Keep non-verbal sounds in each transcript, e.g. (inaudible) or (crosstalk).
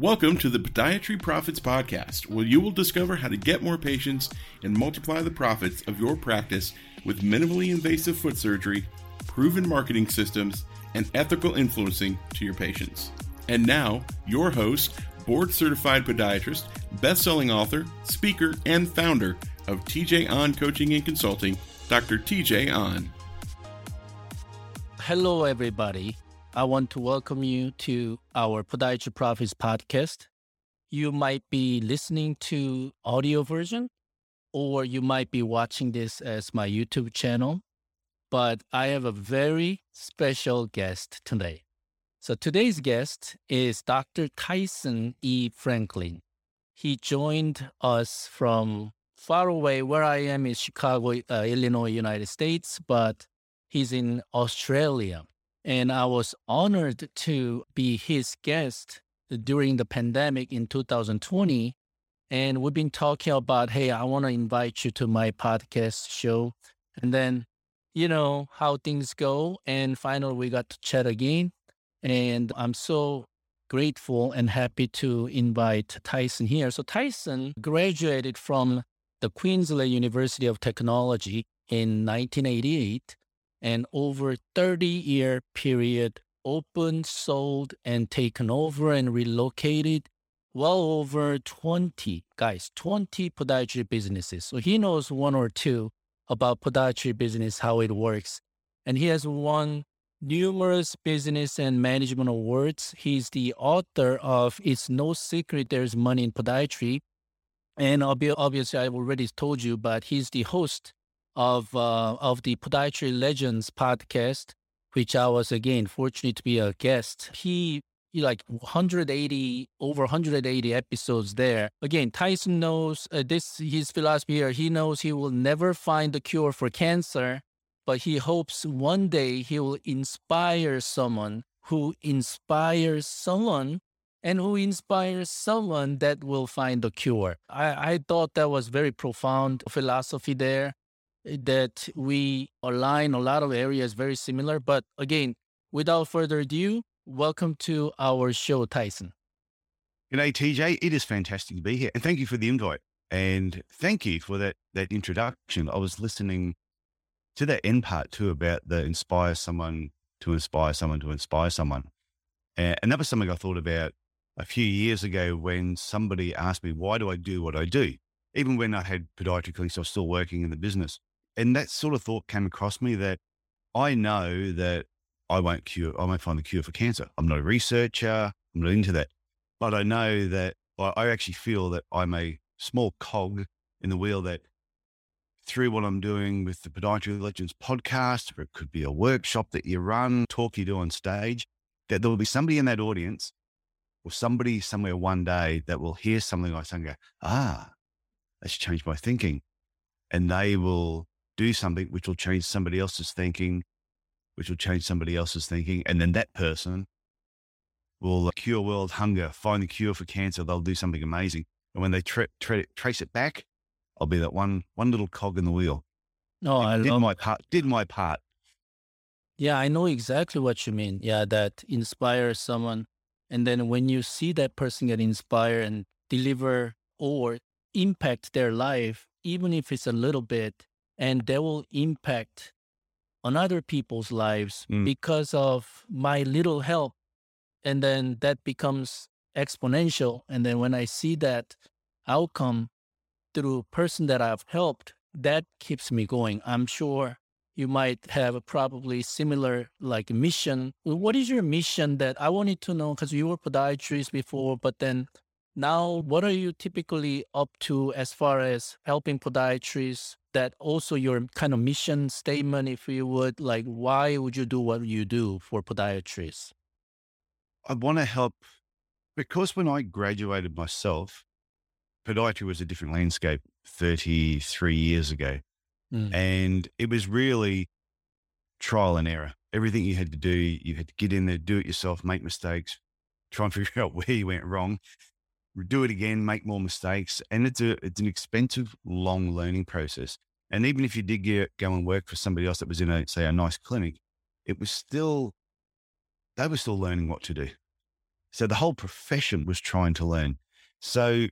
Welcome to the Podiatry Profits Podcast, where you will discover how to get more patients and multiply the profits of your practice with minimally invasive foot surgery, proven marketing systems, and ethical influencing to your patients. And now, your host, board certified podiatrist, best selling author, speaker, and founder of TJ Ahn Coaching and Consulting, Dr. TJ Ahn. Hello, everybody. I want to welcome you to our Podiatry Profits podcast. You might be listening to audio version or you might be watching this as my YouTube channel, but I have a very special guest today. So today's guest is Dr. Tyson E. Franklin. He joined us from far away where I am in Chicago, uh, Illinois, United States, but he's in Australia and I was honored to be his guest during the pandemic in 2020. And we've been talking about, hey, I want to invite you to my podcast show. And then, you know, how things go. And finally, we got to chat again. And I'm so grateful and happy to invite Tyson here. So, Tyson graduated from the Queensland University of Technology in 1988 and over 30 year period opened, sold, and taken over and relocated well over 20 guys, 20 podiatry businesses. So he knows one or two about podiatry business, how it works. And he has won numerous business and management awards. He's the author of It's No Secret There's Money in Podiatry. And obviously, I've already told you, but he's the host of uh, of the Podiatry Legends podcast, which I was again fortunate to be a guest. He, he like 180 over 180 episodes there. Again, Tyson knows uh, this his philosophy here. He knows he will never find the cure for cancer, but he hopes one day he will inspire someone who inspires someone and who inspires someone that will find the cure. I, I thought that was very profound philosophy there that we align a lot of areas very similar. But again, without further ado, welcome to our show, Tyson. G'day, TJ. It is fantastic to be here. And thank you for the invite. And thank you for that, that introduction. I was listening to that end part too about the inspire someone to inspire someone to inspire someone. And, and that was something I thought about a few years ago when somebody asked me, why do I do what I do? Even when I had podiatry clinics, I was still working in the business and that sort of thought came across me that I know that I won't cure, I won't find the cure for cancer. I'm not a researcher, I'm not into that. But I know that I actually feel that I'm a small cog in the wheel that through what I'm doing with the Podiatry Legends podcast, or it could be a workshop that you run, talk you do on stage, that there will be somebody in that audience or somebody somewhere one day that will hear something I say and go, ah, that's changed my thinking. And they will do something which will change somebody else's thinking, which will change somebody else's thinking. And then that person will uh, cure world hunger, find the cure for cancer. They'll do something amazing. And when they tra- tra- trace it back, I'll be that one, one little cog in the wheel. No, I did love- my part, did my part. Yeah, I know exactly what you mean. Yeah, that inspires someone. And then when you see that person get inspired and deliver or impact their life, even if it's a little bit, and they will impact on other people's lives mm. because of my little help and then that becomes exponential and then when i see that outcome through a person that i've helped that keeps me going i'm sure you might have a probably similar like mission what is your mission that i wanted to know because you were podiatrist before but then now what are you typically up to as far as helping podiatrists that also your kind of mission statement, if you would, like why would you do what you do for podiatrists? I want to help because when I graduated myself, podiatry was a different landscape 33 years ago. Mm. And it was really trial and error. Everything you had to do, you had to get in there, do it yourself, make mistakes, try and (laughs) figure out where you went wrong do it again, make more mistakes. And it's a, it's an expensive, long learning process. And even if you did get, go and work for somebody else that was in a, say, a nice clinic, it was still, they were still learning what to do. So the whole profession was trying to learn. So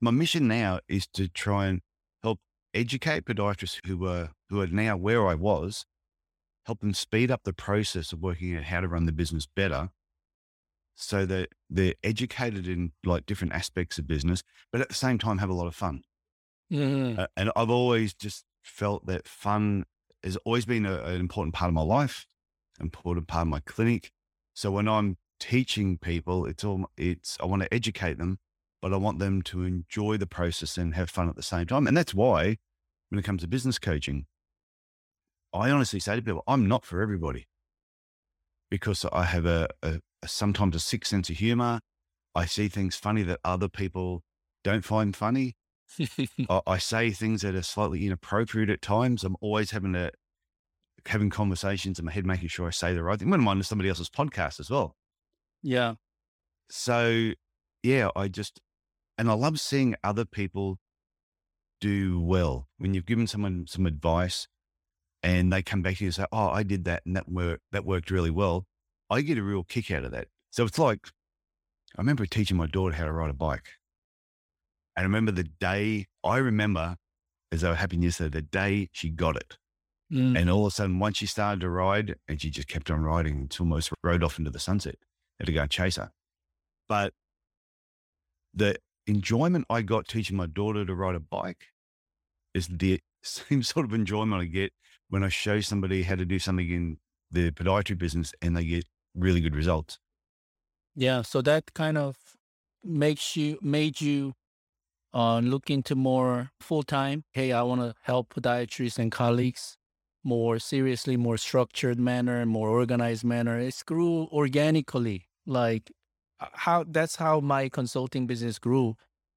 my mission now is to try and help educate podiatrists who were who are now where I was, help them speed up the process of working out how to run the business better so that they're educated in like different aspects of business, but at the same time have a lot of fun. Mhm. Uh, and I've always just felt that fun has always been a, an important part of my life, important part of my clinic. So when I'm teaching people, it's all it's I want to educate them, but I want them to enjoy the process and have fun at the same time. And that's why when it comes to business coaching, I honestly say to people, I'm not for everybody because I have a, a sometimes a sick sense of humor. I see things funny that other people don't find funny. (laughs) I, I say things that are slightly inappropriate at times. I'm always having to having conversations in my head, making sure I say the right thing. When I'm on somebody else's podcast as well. yeah. So yeah, I just and I love seeing other people do well. When you've given someone some advice and they come back to you and say, Oh, I did that and that worked that worked really well. I get a real kick out of that. So it's like I remember teaching my daughter how to ride a bike. And I remember the day I remember as though it happened yesterday, the day she got it. Mm. And all of a sudden, once she started to ride, and she just kept on riding until almost rode off into the sunset. I Had to go and chase her. But the enjoyment I got teaching my daughter to ride a bike is the (laughs) same sort of enjoyment I get when I show somebody how to do something in the podiatry business and they get really good results. Yeah, so that kind of makes you made you uh, look into more full time. Hey, I want to help podiatrists and colleagues more seriously, more structured manner, more organized manner. It grew organically. Like uh, how that's how my consulting business grew,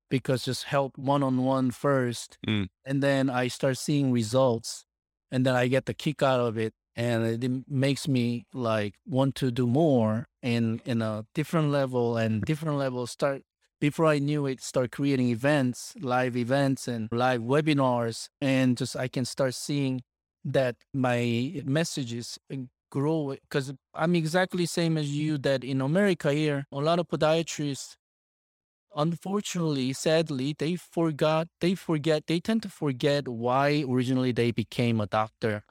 because just help one on one first, Mm. and then I start seeing results, and then I get the kick out of it, and it makes me like want to do more in in a different level and different levels start before I knew it, start creating events, live events and live webinars. And just I can start seeing that my messages uh, grow because I'm exactly same as you that in America here, a lot of podiatrists, unfortunately, sadly, they forgot, they forget, they tend to forget why originally they became a doctor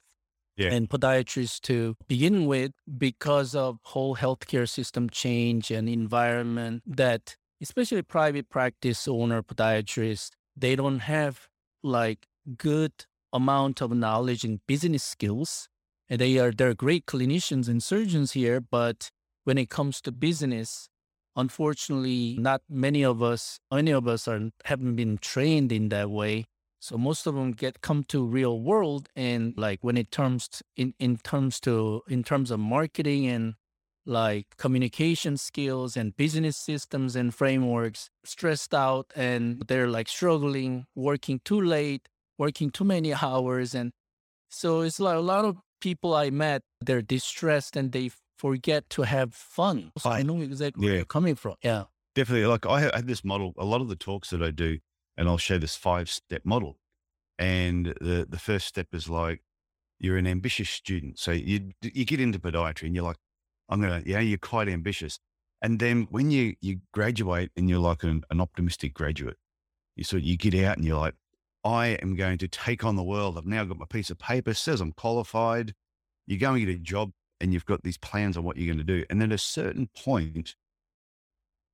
Yeah. and podiatrists to begin with because of whole healthcare system change and environment that especially private practice owner podiatrists they don't have like good amount of knowledge and business skills and they are they're great clinicians and surgeons here but when it comes to business unfortunately not many of us any of us are haven't been trained in that way so most of them get come to real world and like when it terms in in terms to in terms of marketing and like communication skills and business systems and frameworks stressed out and they're like struggling working too late working too many hours and so it's like a lot of people i met they're distressed and they forget to have fun. So i know exactly where you're coming from. Yeah. Definitely. Like I have this model, a lot of the talks that I do, and I'll show this five step model. And the, the first step is like, you're an ambitious student. So you, you get into podiatry and you're like, I'm going to, yeah, you're quite ambitious. And then when you, you graduate and you're like an, an optimistic graduate, you sort of, you get out and you're like, I am going to take on the world. I've now got my piece of paper, says I'm qualified. You go and get a job and you've got these plans on what you're going to do. And then at a certain point,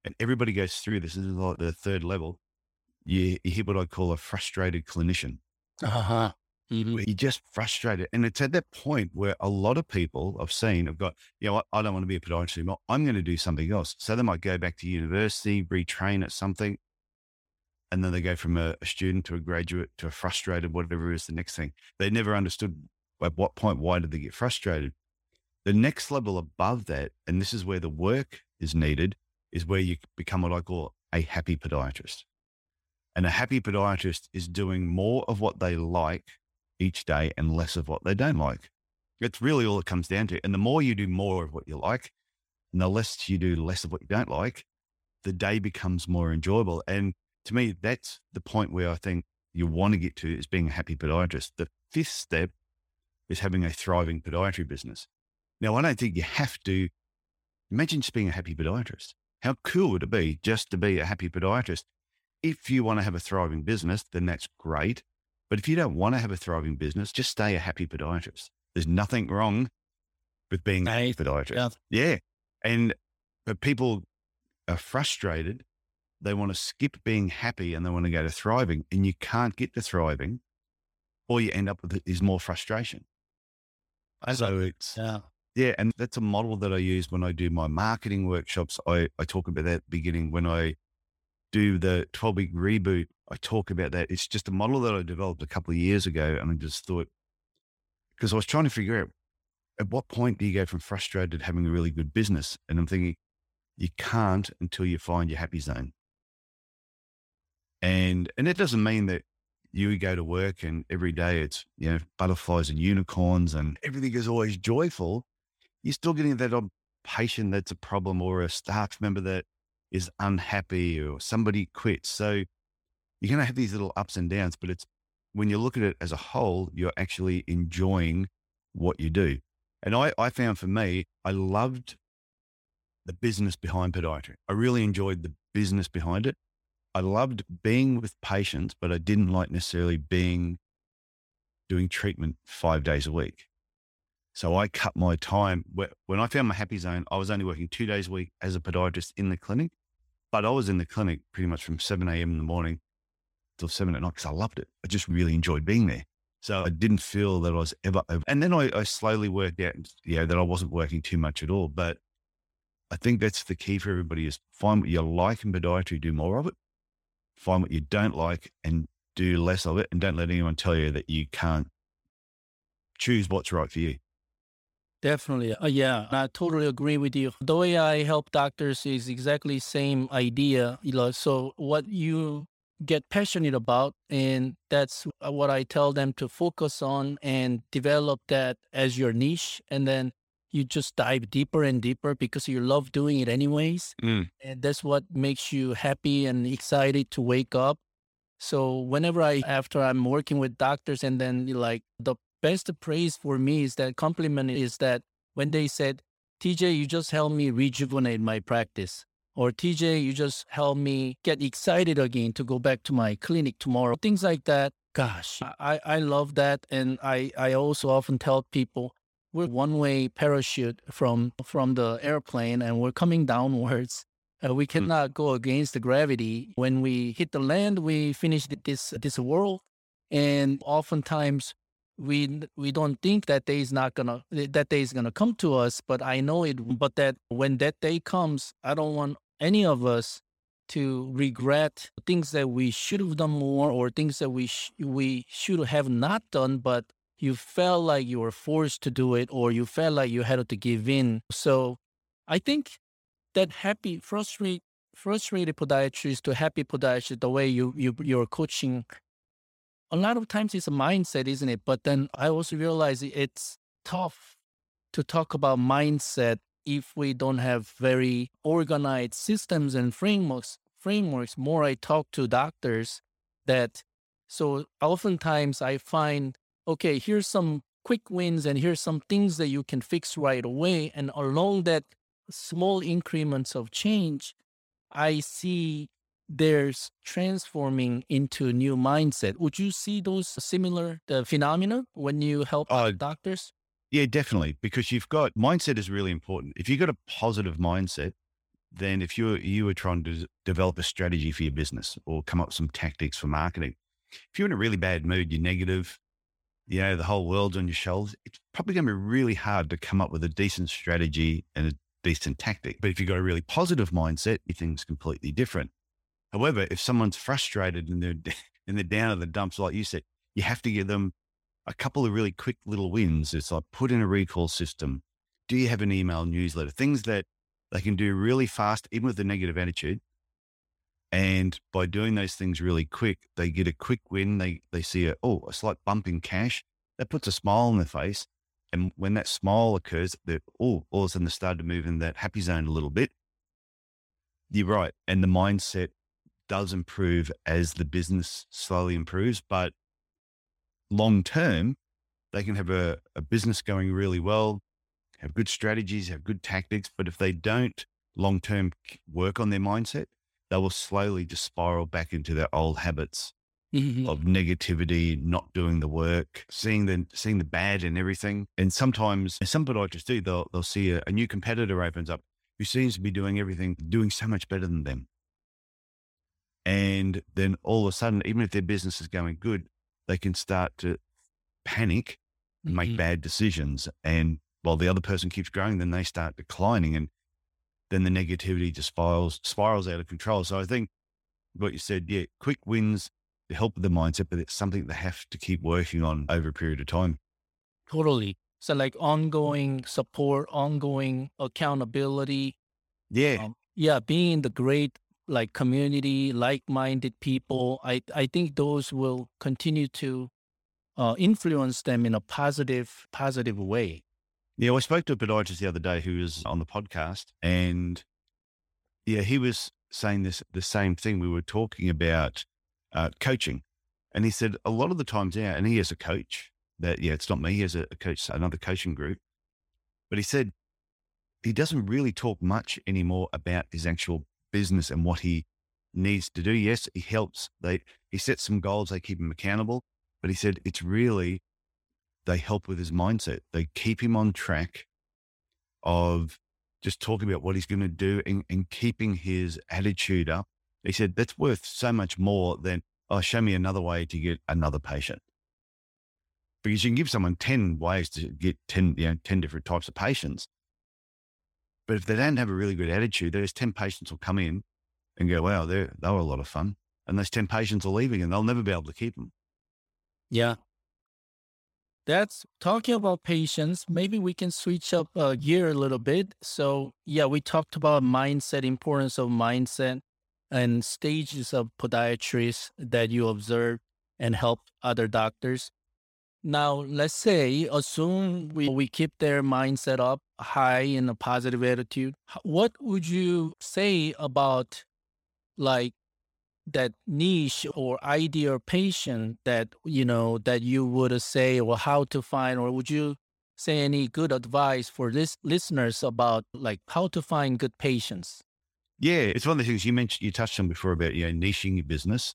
and everybody goes through this. This is like the third level. You, you hit what I call a frustrated clinician. uh-huh Mhm. You're just frustrated. And it's at that point where a lot of people I've seen have got, you know what, I don't want to be a podiatrist anymore. I'm going to do something else. So they might go back to university, retrain at something. And then they go from a, a student to a graduate to a frustrated, whatever is the next thing. They never understood at what point, why did they get frustrated? The next level above that, and this is where the work is needed, is where you become what I call a happy podiatrist. And a happy podiatrist is doing more of what they like each day and less of what they don't like. That's really all it comes down to. And the more you do more of what you like, and the less you do less of what you don't like, the day becomes more enjoyable. And to me, that's the point where I think you want to get to is being a happy podiatrist. The fifth step is having a thriving podiatry business. Now, I don't think you have to imagine just being a happy podiatrist. How cool would it be just to be a happy podiatrist? If you want to have a thriving business, then that's great. But if you don't want to have a thriving business, just stay a happy podiatrist. There's nothing wrong with being a podiatrist. Yeah. yeah. And but people are frustrated. They want to skip being happy and they want to go to thriving. And you can't get to thriving. All you end up with is more frustration. So it's yeah. Yeah, and that's a model that I use when I do my marketing workshops. I, I talk about that beginning when I do the 12 week reboot. I talk about that. It's just a model that I developed a couple of years ago. And I just thought, because I was trying to figure out at what point do you go from frustrated having a really good business? And I'm thinking, you can't until you find your happy zone. And and it doesn't mean that you go to work and every day it's you know butterflies and unicorns and everything is always joyful you're still getting that patient that's a problem or a staff member that is unhappy or somebody quits. So you're going to have these little ups and downs, but it's when you look at it as a whole, you're actually enjoying what you do. And I, I found for me, I loved the business behind podiatry. I really enjoyed the business behind it. I loved being with patients, but I didn't like necessarily being doing treatment five days a week. So I cut my time. When I found my happy zone, I was only working two days a week as a podiatrist in the clinic, but I was in the clinic pretty much from 7 a.m. in the morning till 7 at night because I loved it. I just really enjoyed being there. So I didn't feel that I was ever over. And then I, I slowly worked out, you know, that I wasn't working too much at all. But I think that's the key for everybody is find what you like in podiatry, do more of it. Find what you don't like and do less of it. And don't let anyone tell you that you can't choose what's right for you. Definitely. Uh, yeah, I totally agree with you. The way I help doctors is exactly same idea. You know, so what you get passionate about and that's uh, what I tell them to focus on and develop that as your niche and then you just dive deeper and deeper because you love doing it anyways. Mm. And that's what makes you happy and excited to wake up. So whenever I after I'm working with doctors and then like the best praise for me is that compliment is that when they said, TJ, you just helped me rejuvenate my practice. Or TJ, you just helped me get excited again to go back to my clinic tomorrow. Things like that. Gosh, I, I love that. And I, I also often tell people we're one way parachute from from the airplane and we're coming downwards. Uh, we hmm. cannot mm. go against the gravity. When we hit the land, we finish this this world. And oftentimes we we don't think that day is not gonna that day is gonna come to us but i know it but that when that day comes i don't want any of us to regret things that we should have done more or things that we sh- we should have not done but you felt like you were forced to do it or you felt like you had to give in. So i think that happy frustrated frustrated podiatrist to happy podiatrist the way you, you you're coaching a lot of times it's a mindset, isn't it? But then I also realize it's tough to talk about mindset if we don't have very organized systems and frameworks. Frameworks. More I talk to doctors that so oftentimes I find okay, here's some quick wins and here's some things that you can fix right away. And along that small increments of change, I see there's transforming into a new mindset. Would you see those similar the phenomena when you help uh, doctors? Yeah, definitely. Because you've got mindset is really important. If you've got a positive mindset, then if you you were trying to develop a strategy for your business or come up with some tactics for marketing, if you're in a really bad mood, you're negative, you know, the whole world's on your shoulders, it's probably going to be really hard to come up with a decent strategy and a decent tactic. But if you've got a really positive mindset, your thing's completely different. However, if someone's frustrated and they're (laughs) and they're down at the dumps, like you said, you have to give them a couple of really quick little wins. It's like put in a recall system. Do you have an email newsletter? Things that they can do really fast, even with a negative attitude. And by doing those things really quick, they get a quick win. They they see a oh a slight bump in cash. That puts a smile on their face. And when that smile occurs, they oh all of a sudden they start to move in that happy zone a little bit. You're right. And the mindset does improve as the business slowly improves, but long term, they can have a, a business going really well, have good strategies, have good tactics. But if they don't long term work on their mindset, they will slowly just spiral back into their old habits Mhm. of negativity, not doing the work, seeing the seeing the bad and everything. And sometimes, and some podiatrists do, they'll they'll see a, a new competitor opens up who seems to be doing everything, doing so much better than them. And then all of a sudden, even if their business is going good, they can start to panic and make bad decisions. And while the other person keeps growing, then they start declining. And then the negativity just spirals, spirals out of control. So I think what you said, yeah, quick wins to help with the mindset, but it's something they have to keep working on over a period of time. Totally. So like ongoing support, ongoing accountability. Yeah. Um, yeah, being in the great like community, like-minded people. I I think those will continue to uh, influence them in a positive positive way. Yeah, I spoke to a podiatrist the other day who was on the podcast, and yeah, he was saying this the same thing. We were talking about uh, coaching, and he said a lot of the times now, and he is a coach that yeah, it's not me. He has a, a coach, another coaching group, but he said he doesn't really talk much anymore about his actual business and what he needs to do. Yes, he helps. They he sets some goals. They keep him accountable, but he said it's really they help with his mindset. They keep him on track of just talking about what he's going to do and, and keeping his attitude up. He said that's worth so much more than, oh, show me another way to get another patient. Because you can give someone 10 ways to get 10, you know, 10 different types of patients. But if they don't have a really good attitude, those 10 patients will come in and go, wow, they were a lot of fun. And those 10 patients are leaving and they'll never be able to keep them. Yeah. That's talking about patients. Maybe we can switch up uh, gear a little bit. So, yeah, we talked about mindset, importance of mindset, and stages of podiatrists that you observe and help other doctors. Now, let's say, assume we, we keep their mindset up high in a positive attitude. What would you say about like that niche or ideal patient that you know that you would say or how to find or would you say any good advice for this listeners about like how to find good patients Yeah, it's one of the things you mentioned, you touched on before about, you know, niching your business.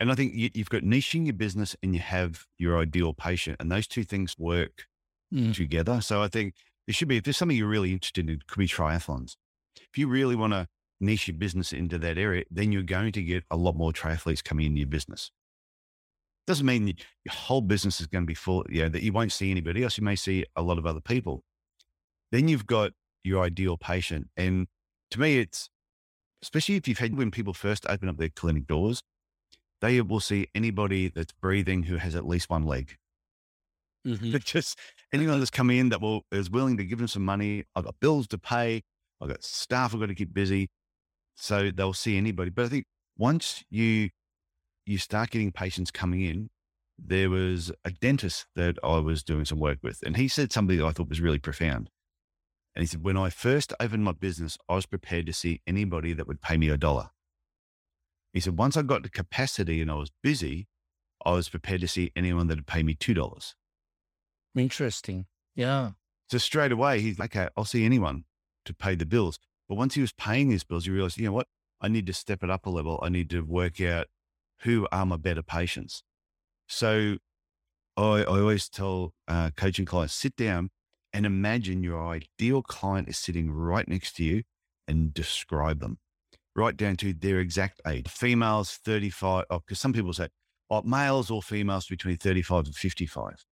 And I think you, you've got niching your business and you have your ideal patient, and those two things work Mm. together. So I think there should be, if there's something you're really interested in, it could be triathlons. If you really want to niche your business into that area, then you're going to get a lot more triathletes coming into your business. Doesn't mean that your whole business is going to be full, you know, that you won't see anybody else. You may see a lot of other people. Then you've got your ideal patient. And to me, it's especially if you've had when people first open up their clinic doors, they will see anybody that's breathing who has at least one leg. Mhm. But (laughs) just anyone that's come in that will is willing to give them some money. I've got bills to pay. I've got staff I've got to keep busy. So they'll see anybody. But I think once you you start getting patients coming in, there was a dentist that I was doing some work with, and he said something that I thought was really profound. And he said, when I first opened my business, I was prepared to see anybody that would pay me a dollar. He said, once I got the capacity and I was busy, I was prepared to see anyone that would pay me two dollars. interesting yeah So straight away, he's like, okay, I'll see anyone to pay the bills. But once he was paying his bills, he realized, you know what? I need to step it up a level. I need to work out who are my better patients. So I, I always tell uh, coaching clients, sit down and imagine your ideal client is sitting right next to you and describe them right down to their exact age. Females, 35, because some people say, oh, males or females between 35 and 55.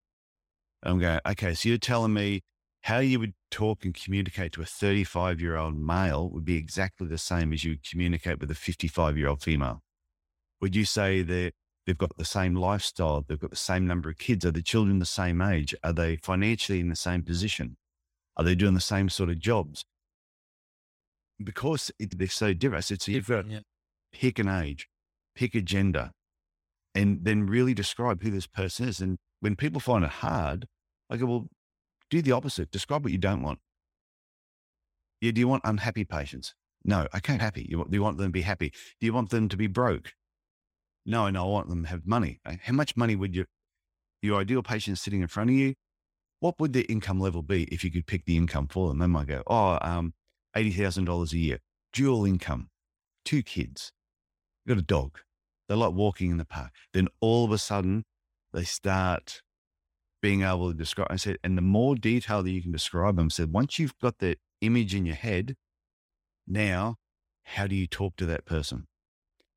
I'm going, okay, so you're telling me how you would talk and communicate to a 35 year old male would be exactly the same as you would communicate with a 55 year old female. Would you say that they've got the same lifestyle? They've got the same number of kids? Are the children the same age? Are they financially in the same position? Are they doing the same sort of jobs? Because it, they're so different. So you've yeah. pick an age, pick a gender, and then really describe who this person is. And when people find it hard, I go, well, do the opposite. Describe what you don't want. Yeah, do you want unhappy patients? No, I can't happy. You want, do you want them to be happy? Do you want them to be broke? No, no, I want them to have money. Uh, How much money would you, your ideal patient sitting in front of you, what would their income level be if you could pick the income for them? They might go, oh, um, $80,000 a year, dual income, two kids, got a dog. They like walking in the park. Then all of a sudden, they start being able to describe. I said, and the more detail that you can describe them, I said, once you've got that image in your head, now how do you talk to that person?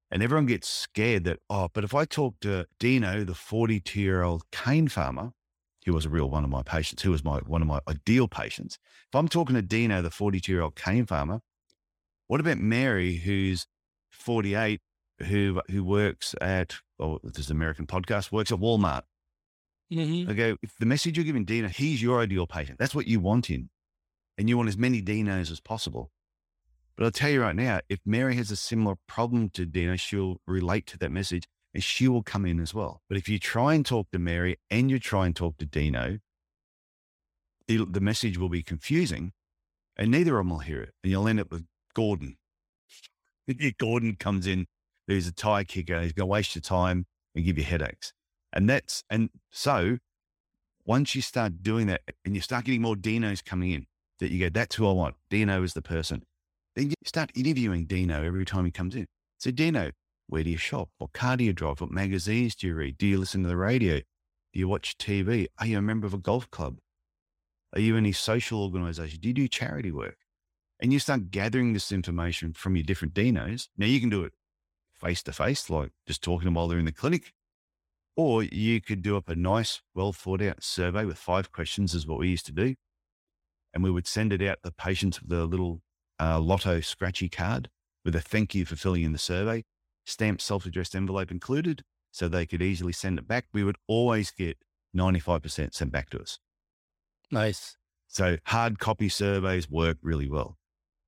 And everyone gets scared that, oh, but if I talk to Dino, the 42 year old cane farmer, who was a real one of my patients, who was my one of my ideal patients. If I'm talking to Dino, the 42 year old cane farmer, what about Mary, who's 48, who who works at oh, this is an American podcast, works at Walmart. Mm-hmm. Okay, if the message you're giving Dino, he's your ideal patient. That's what you want in, and you want as many Dinos as possible. But I'll tell you right now, if Mary has a similar problem to Dino, she'll relate to that message and she will come in as well. But if you try and talk to Mary and you try and talk to Dino, the, the message will be confusing and neither of them will hear it. And you'll end up with Gordon. Gordon comes in, who's a tire kicker. He's going to waste your time and give you headaches. And that's, and so once you start doing that and you start getting more Dinos coming in, that you go, that's who I want. Dino is the person. Then you start interviewing Dino every time he comes in. So, Dino, where do you shop? What car do you drive? What magazines do you read? Do you listen to the radio? Do you watch TV? Are you a member of a golf club? Are you any social organization? Do you do charity work? And you start gathering this information from your different dinos. Now you can do it face to face, like just talking to them while they're in the clinic. Or you could do up a nice, well thought out survey with five questions, is what we used to do. And we would send it out to the patients with a little uh, lotto scratchy card with a thank you for filling in the survey, stamped self addressed envelope included, so they could easily send it back. We would always get 95% sent back to us. Nice. So hard copy surveys work really well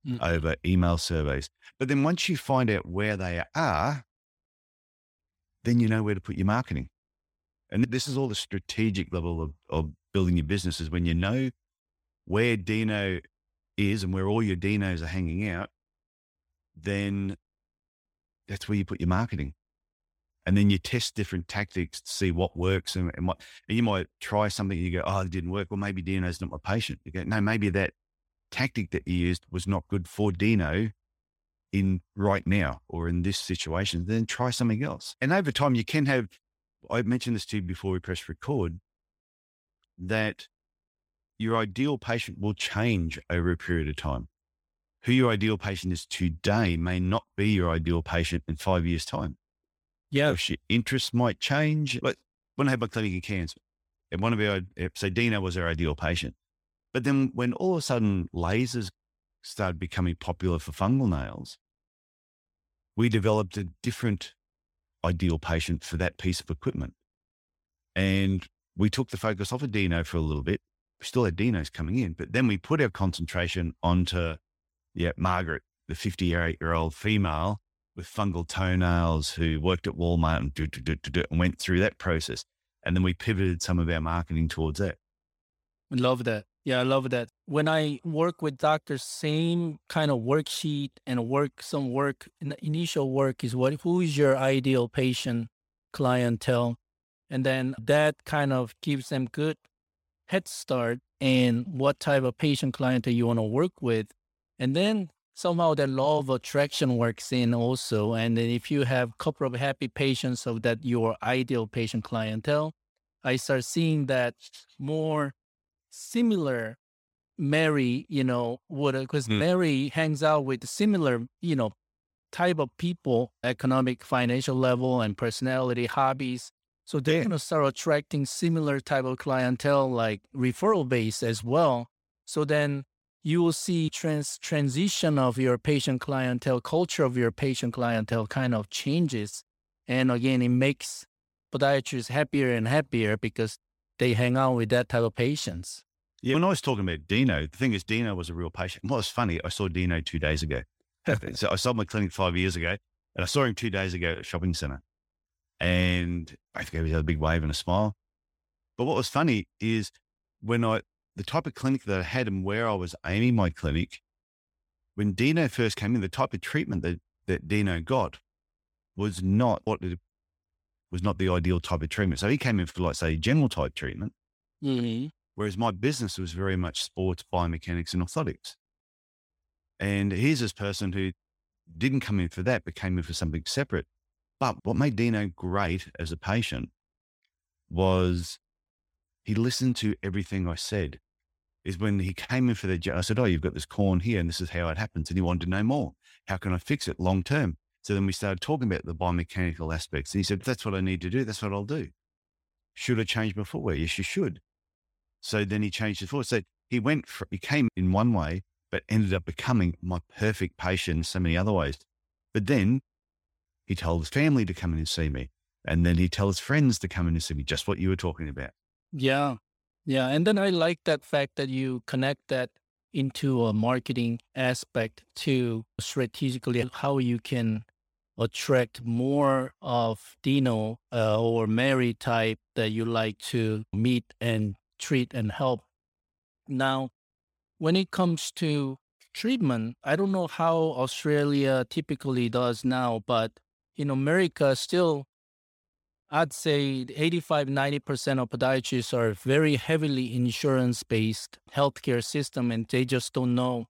Mm. over email surveys. But then once you find out where they are, then you know where to put your marketing. And this is all the strategic level of, of building your business is when you know where Dino is and where all your Dinos are hanging out, then that's where you put your marketing. And then you test different tactics to see what works and, and what, and you might try something and you go, oh, it didn't work. Well, maybe Dino's not my patient. You go, no, maybe that tactic that you used was not good for Dino in right now or in this situation. Then try something else. And over time, you can have, I mentioned this to you before we press record, that your ideal patient will change over a period of time. Who your ideal patient is today may not be your ideal patient in five years' time. Yeah. If your interests might change. Like when I had my clinic in Cairns, and one of our, eh, so Dino was our ideal patient. But then when all of a sudden lasers started becoming popular for fungal nails, we developed a different ideal patient for that piece of equipment. And we took the focus off of Dino for a little bit. We still had Dinos coming in, but then we put our concentration onto, yeah, Margaret, the 58 year old female with fungal toenails who worked at Walmart and, do, do, do, and went through that process. And then we pivoted some of our marketing towards that. I love that. Yeah, I love that. When I work with doctors, same kind of worksheet and work some work. Initial work is what who is your ideal patient clientele, and then that kind of gives them good head start in what type of patient clientele you want to work with, and then somehow the law of attraction works in also. And then if you have a couple of happy patients of that your ideal patient clientele, I start seeing that more similar Mary, you know, would because Mm. Mary hangs out with similar, you know, type of people, economic, financial level, and personality, hobbies. So they're Yeah. gonna start attracting similar type of clientele, like referral base as well. So then you will see trans transition of your patient clientele, culture of your patient clientele kind of changes. And again, it makes podiatrists happier and happier because they hang out with that type of patients. Yeah. When I was talking about Dino, the thing is, Dino was a real patient. What was funny, I saw Dino two days ago. (laughs) so I sold my clinic five years ago, and I saw him two days ago at a shopping center. And I gave each other a big wave and a smile. But what was funny is when I, the type of clinic that I had and where I was aiming my clinic, when Dino first came in, the type of treatment that, that Dino got was not what it was not the ideal type of treatment. So he came in for like say general type treatment. Mm-hmm. Whereas my business was very much sports, biomechanics, and orthotics. And here's this person who didn't come in for that, but came in for something separate. But what made Dino great as a patient was he listened to everything I said. Is when he came in for the, I said, Oh, you've got this corn here and this is how it happens. And he wanted to know more. How can I fix it long term? So then we started talking about the biomechanical aspects. And he said, That's what I need to do. That's what I'll do. Should I change my footwear? Yes, you should. So then he changed his footwear. So he went, for, he came in one way, but ended up becoming my perfect patient in so many other ways. But then he told his family to come in and see me. And then he tells his friends to come in and see me, just what you were talking about. Yeah. Yeah. And then I like that fact that you connect that into a marketing aspect to strategically how you can attract more of Dino uh, or Mary type that you like to meet and treat and help. Now, when it comes to treatment, I don't know how Australia typically does now, but in America, still I'd say 85, 90% of podiatrists are very heavily insurance based healthcare system and they just don't know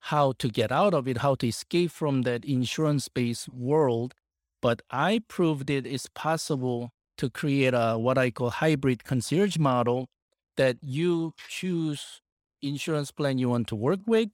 how to get out of it, how to escape from that insurance based world. But I proved it is possible to create a what I call hybrid concierge model that you choose insurance plan you want to work with.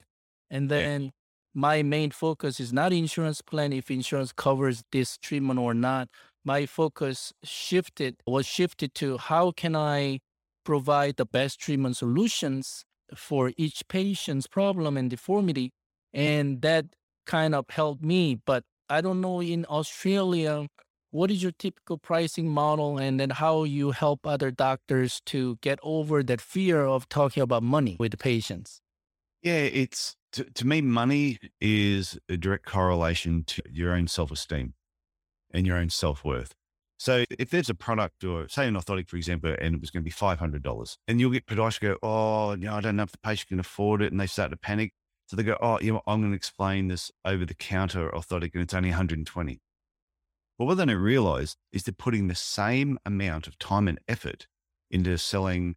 And then my main focus is not insurance plan if insurance covers this treatment or not my focus shifted was shifted to how can I provide the best treatment solutions for each patient's problem and deformity. And that kind of helped me. But I don't know in Australia, what is your typical pricing model and then how you help other doctors to get over that fear of talking about money with the patients? Yeah, it's to, to me, money is a direct correlation to your own self esteem and your own self worth. So if there's a product or say an orthotic, for example, and it was going to be $500 and you'll get podiatrists go, oh, you know, I don't know if the patient can afford it. And they start to panic. So they go, oh, you know, I'm going to explain this over the counter orthotic and it's only 120. But what they don't realize is they're putting the same amount of time and effort into selling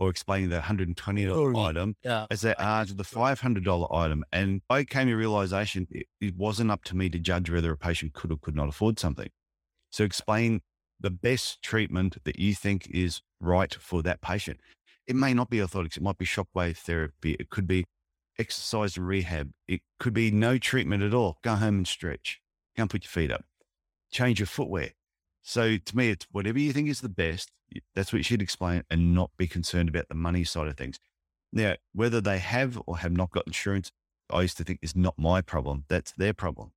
or explaining the $120 oh, item yeah. as they are to the $500 item. And I came to realization it, it wasn't up to me to judge whether a patient could or could not afford something. So explain the best treatment that you think is right for that patient. It may not be orthotics. It might be shockwave therapy. It could be exercise and rehab. It could be no treatment at all. Go home and stretch. Go and put your feet up. Change your footwear. So to me, it's whatever you think is the best. That's what you should explain and not be concerned about the money side of things. Now, whether they have or have not got insurance, I used to think is not my problem. That's their problem.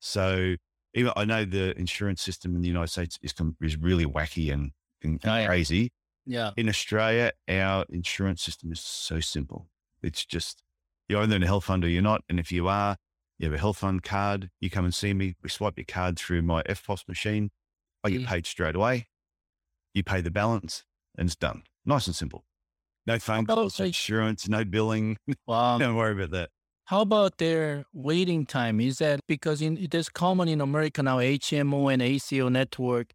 So even I know the insurance system in the United States is, is really wacky and, and oh, yeah. crazy. Yeah. In Australia, our insurance system is so simple. It's just you're either in a health fund or you're not. And if you are, you have a health fund card, you come and see me, we swipe your card through my EFTPOS machine. I get mm. paid straight away. You pay the balance and it's done. Nice and simple. No phone calls, insurance, no billing. (laughs) Wow. Don't worry about that. How about their waiting time? Is that because in, it is common in America now, HMO and ACO network,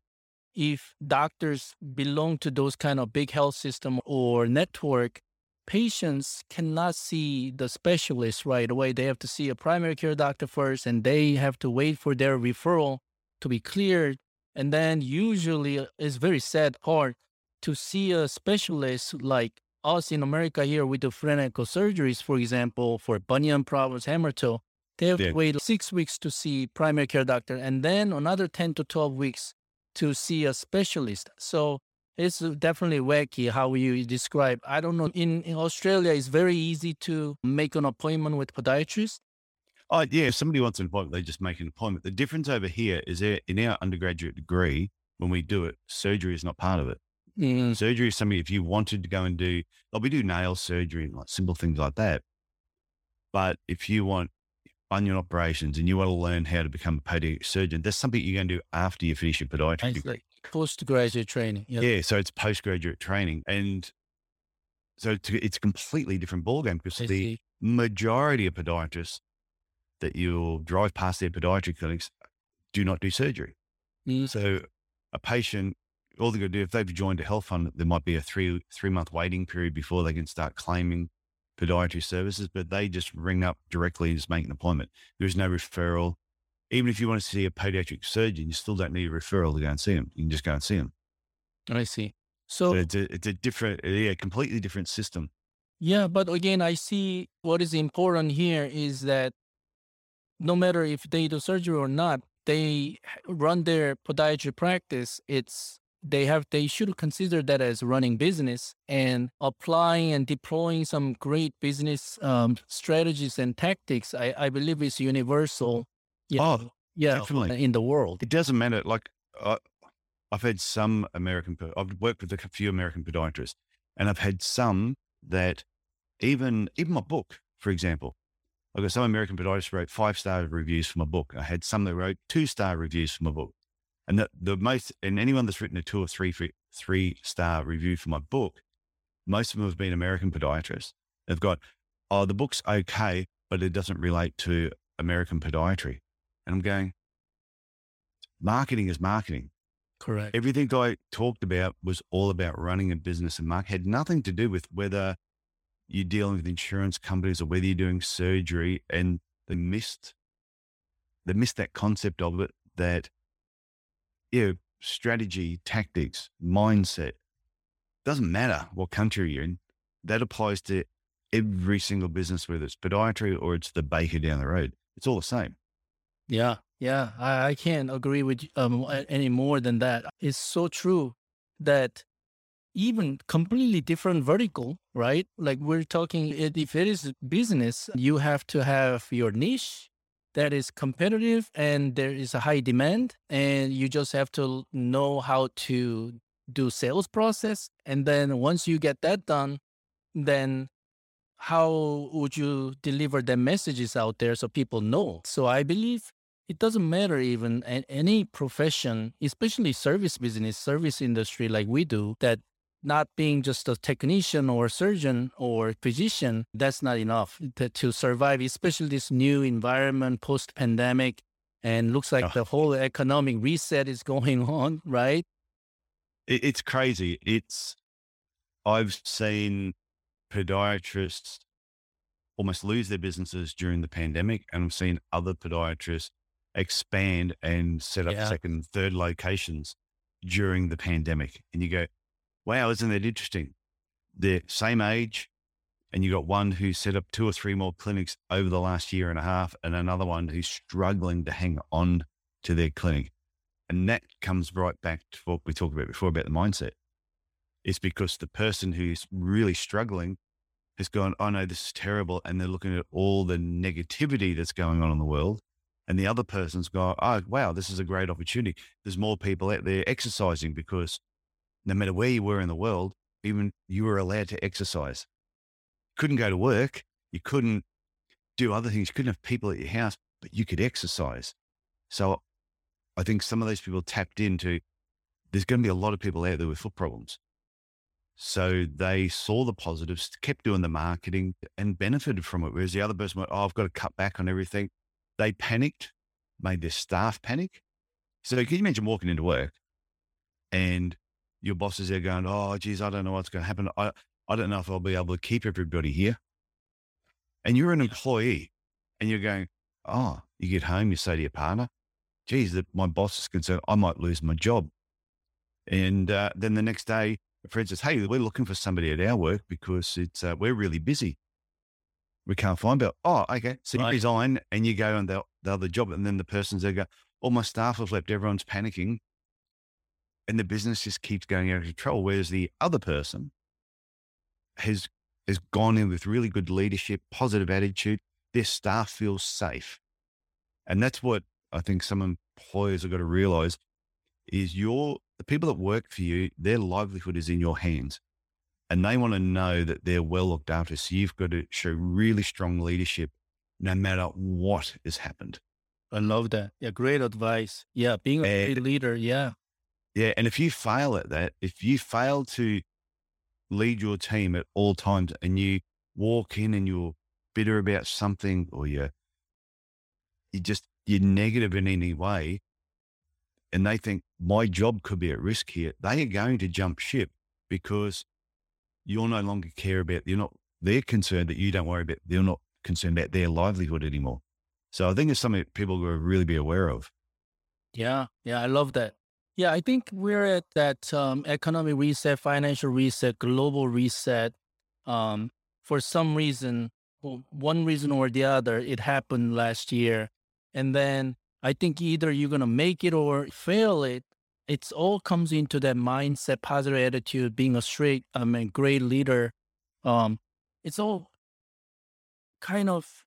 if doctors belong to those kind of big health system or network, patients cannot see the specialist right away. They have to see a primary care doctor first, and they have to wait for their referral to be cleared. And then usually uh, it's very sad part to see a specialist like us in America here with the frenical surgeries, for example, for bunion problems, hammer toe. They have yeah. to wait six weeks to see primary care doctor and then another 10 to 12 weeks to see a specialist. So it's definitely wacky how you describe. I don't know. In, in Australia, it's very easy to make an appointment with podiatrist. Oh, yeah. If somebody wants an appointment, they just make an appointment. The difference over here is that in our undergraduate degree, when we do it, surgery is not part of it. Mm. Surgery is something, if you wanted to go and do, well, we do nail surgery and like simple things like that. But if you want bunion operations and you want to learn how to become a podiatric surgeon, that's something you're going to do after you finish your podiatry degree. Postgraduate training. Yep. Yeah. So it's postgraduate training. And so it's, it's a completely different ballgame because I the see. majority of podiatrists that you'll drive past their podiatry clinics do not do surgery. Mm. So a patient, all they're going to do, if they've joined a health fund, there might be a three, three month waiting period before they can start claiming podiatry services, but they just ring up directly and just make an appointment. There's no referral. Even if you want to see a podiatric surgeon, you still don't need a referral to go and see him. You can just go and see him. I see. So, So it's a, it's a different, yeah, completely different system. yeah, but again, I see what is important here is that no matter if they do surgery or not, they run their podiatry practice. It's they have they should consider that as running business and applying and deploying some great business um, strategies and tactics. I, I believe is universal. Yeah, Oh, yeah, definitely. in the world. It doesn't matter. Like I, I've had some American, I've worked with a few American podiatrists, and I've had some that even even my book, for example, I've got some American podiatrists wrote five star reviews for my book. I had some that wrote two star reviews for my book, and the the most and anyone that's written a two or three three star review for my book, most of them have been American podiatrists. They've got, oh, the book's okay, but it doesn't relate to American podiatry, and I'm going marketing is marketing. Correct. Everything I talked about was all about running a business and market had nothing to do with whether you're dealing with insurance companies or whether you're doing surgery. And they missed, they missed that concept of it that, yeah, strategy, tactics, mindset doesn't matter what country you're in. That applies to every single business, whether it's podiatry or it's the baker down the road. It's all the same. Yeah, yeah, I, I can't agree with um any more than that. It's so true that even completely different vertical, right? Like we're talking, if it is business, you have to have your niche that is competitive and there is a high demand, and you just have to know how to do sales process. And then once you get that done, then how would you deliver the messages out there so people know? So I believe it doesn't matter even any profession, especially service business, service industry like we do, that not being just a technician or surgeon or physician, that's not enough to, to survive, especially this new environment post pandemic. And looks like Oh. the whole economic reset is going (laughs) on, right? It, it's crazy. It's, I've seen podiatrists almost lose their businesses during the pandemic, and I've seen other podiatrists expand and set up Yeah. second, third locations during the pandemic. And you go, wow, isn't that interesting? They're same age, and you got one who set up two or three more clinics over the last year and a half, and another one who's struggling to hang on to their clinic. And that comes right back to what we talked about before about the mindset. It's because the person who's really struggling has gone, oh no, this is terrible. And they're looking at all the negativity that's going on in the world. And the other person's gone, oh, wow, this is a great opportunity. There's more people out there exercising because no matter where you were in the world, even you were allowed to exercise. Couldn't go to work. You couldn't do other things. You couldn't have people at your house, but you could exercise. So I think some of those people tapped into there's going to be a lot of people out there with foot problems. So they saw the positives, kept doing the marketing and benefited from it. Whereas the other person went, Oh, I've got to cut back on everything. They panicked, made their staff panic. So can you imagine walking into work and your boss is there going, Oh, geez, I don't know what's going to happen. I, I don't know if I'll be able to keep everybody here. And you're an employee and you're going, Oh, you get home, you say to your partner, geez, that my boss is concerned I might lose my job. And uh, then the next day, a friend says, Hey, we're looking for somebody at our work because it's uh, we're really busy. We can't find Bill. Oh, okay. So you resign and you go on the, the other job. And then the person's there go, All my staff have left, everyone's panicking. And the business just keeps going out of control. Whereas the other person has has gone in with really good leadership, positive attitude. Their staff feels safe. And that's what I think some employers have got to realize is your the people that work for you, their livelihood is in your hands. And they want to know that they're well looked after. So you've got to show really strong leadership no matter what has happened. I love that. Yeah, great advice. Yeah, being a Eh, great leader. Yeah, Yeah. And if you fail at that, if you fail to lead your team at all times and you walk in and you're bitter about something or you're, you just, you're negative in any way, and they think my job could be at risk here, they are going to jump ship because you'll no longer care about, you're not they're concerned that you don't worry about, they're not concerned about their livelihood anymore. So I think it's something that people will really be aware of. Yeah. Yeah. I love that. Yeah. I think we're at that um, economic reset, financial reset, global reset. Um, for some reason, one reason or the other, it happened last year. And then I think either you're going to make it or fail it. It's all comes into that mindset, positive attitude, being a straight, I mean, great leader. Um, it's all kind of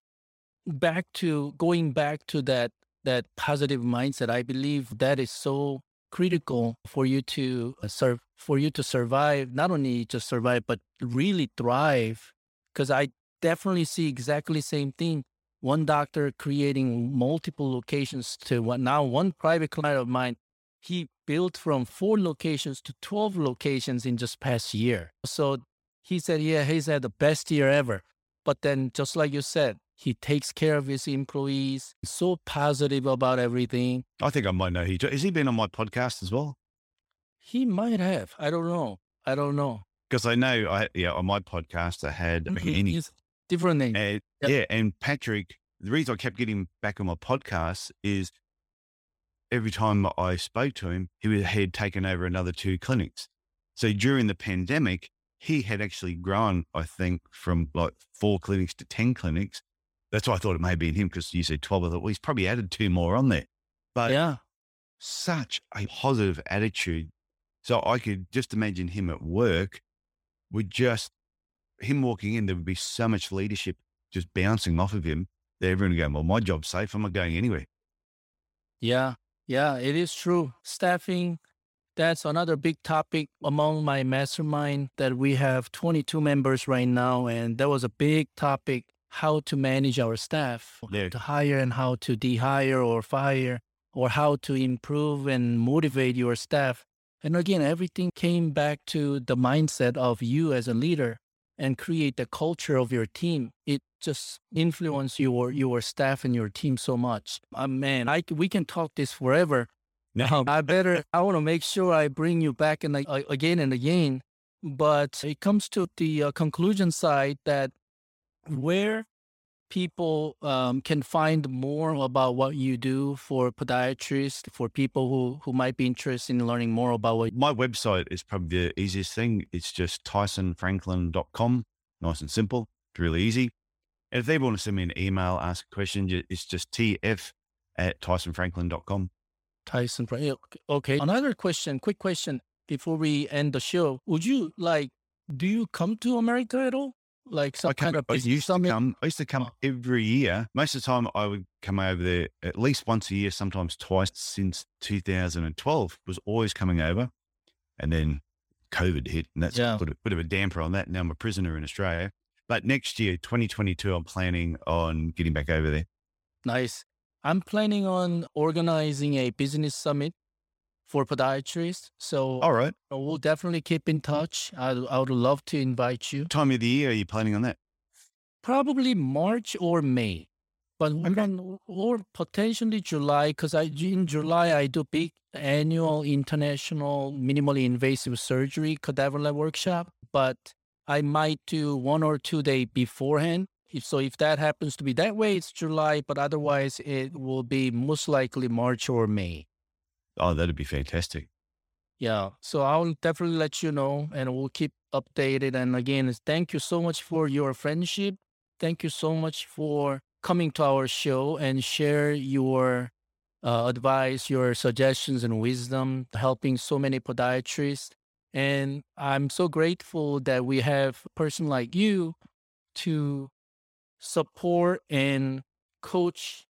back to going back to that that positive mindset. I believe that is so critical for you to uh, serve, for you to survive. Not only just survive, but really thrive. Because I definitely see exactly same thing one doctor creating multiple locations to one. Now, one private client of mine, he built from four locations to 12 locations in just past year. So he said, yeah, he's had the best year ever. But then, just like you said, he takes care of his employees, so positive about everything. I think I might know he. Has he been on my podcast as well? He might have. I don't know. I don't know. Because I know, I yeah, on my podcast I had mm-hmm. different name. And, yep. Yeah, and Patrick, the reason I kept getting back on my podcast is every time I spoke to him, he had taken over another two clinics. So during the pandemic, he had actually grown, I think, from like four clinics to 10 clinics. That's why I thought it may have been him because you said 12. I thought, well, he's probably added two more on there. But yeah, such a positive attitude. So I could just imagine him at work would just, him walking in, there would be so much leadership just bouncing off of him that everyone would go, well, my job's safe. I'm not going anywhere. Yeah. Yeah, it is true. Staffing, that's another big topic among my mastermind that we have 22 members right now. And that was a big topic how to manage our staff, yeah. to hire and how to dehire or fire, or how to improve and motivate your staff. And again, everything came back to the mindset of you as a leader and create the culture of your team. It just influence your your staff and your team so much. Uh, man, I we can talk this forever. (laughs) No, I better. I want to make sure I bring you back and uh, again and again. But it comes to the uh, conclusion side that where people um, can find more about what you do for podiatrists, for people who, who might be interested in learning more about what My website is probably the easiest thing. It's just tysonfranklin.com. Nice and simple. It's really easy. And if they want to send me an email, ask a question, it's just tf at tysonfranklin.com. Tyson, okay. Another question, quick question before we end the show. Would you like, do you come to America at all? Like some kind of I used to come. I used to come oh. every year. Most of the time, I would come over there at least once a year, sometimes twice. Since 2012, was always coming over, and then COVID hit, and that's yeah. put a bit of a damper on that. Now I'm a prisoner in Australia. But next year, 2022, I'm planning on getting back over there. Nice. I'm planning on organizing a business summit for podiatrists. So, all right, we'll definitely keep in touch. I, I would love to invite you. Time of the year are you planning on that? Probably March or May, but okay. or potentially July because I in July I do big annual international minimally invasive surgery cadaver lab workshop, but I might do one or two day beforehand. So if that happens to be that way, it's July, but otherwise it will be most likely March or May. Oh, that'd be fantastic. Yeah. So I'll definitely let you know and we'll keep updated. And again, thank you so much for your friendship. Thank you so much for coming to our show and share your uh, advice, your suggestions and wisdom, helping so many podiatrists. And I'm so grateful that we have a person like you to support and coach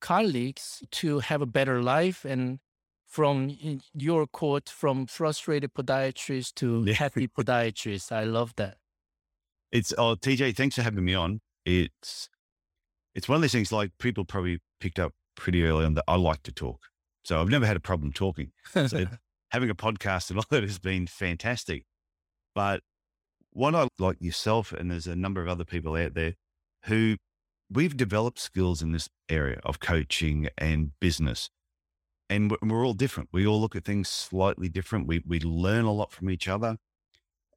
colleagues to have a better life and from your quote from frustrated podiatrist to (laughs) happy podiatrist. I love that. It's oh tj thanks for having me on. It's it's one of those things like people probably picked up pretty early on that i like to talk so i've never had a problem talking. So (laughs) having a podcast and all that has been fantastic but one i like yourself and there's a number of other people out there who we've developed skills in this area of coaching and business. And we're all different. We all look at things slightly different. We, we learn a lot from each other.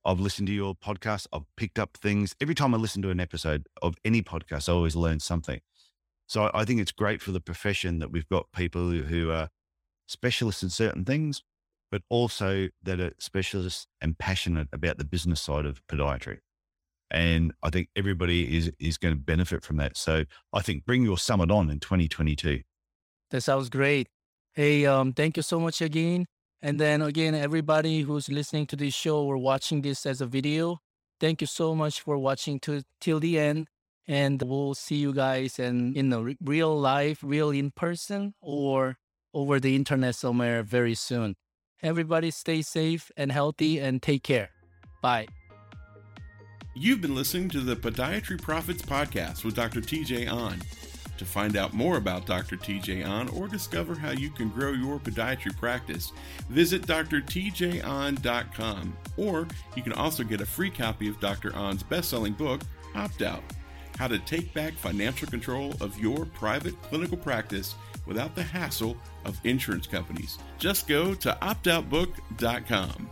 I've listened to your podcast. I've picked up things. Every time I listen to an episode of any podcast, I always learn something. So I think it's great for the profession that we've got people who are specialists in certain things, but also that are specialists and passionate about the business side of podiatry. And I think everybody is is going to benefit from that. So I think bring your summit on in 2022. That sounds great. Hey, um, thank you so much again. And then again, everybody who's listening to this show or watching this as a video, thank you so much for watching to till the end. And we'll see you guys in in the real life, real in person, or over the internet somewhere very soon. Everybody stay safe and healthy and take care. Bye. You've been listening to the Podiatry Profits Podcast with Dr. TJ Ahn. To find out more about Dr. TJ Ahn or discover how you can grow your podiatry practice, visit drtjahn.com. Or you can also get a free copy of Dr. Ahn's best selling book, Opt Out How to Take Back Financial Control of Your Private Clinical Practice Without the Hassle of Insurance Companies. Just go to optoutbook.com.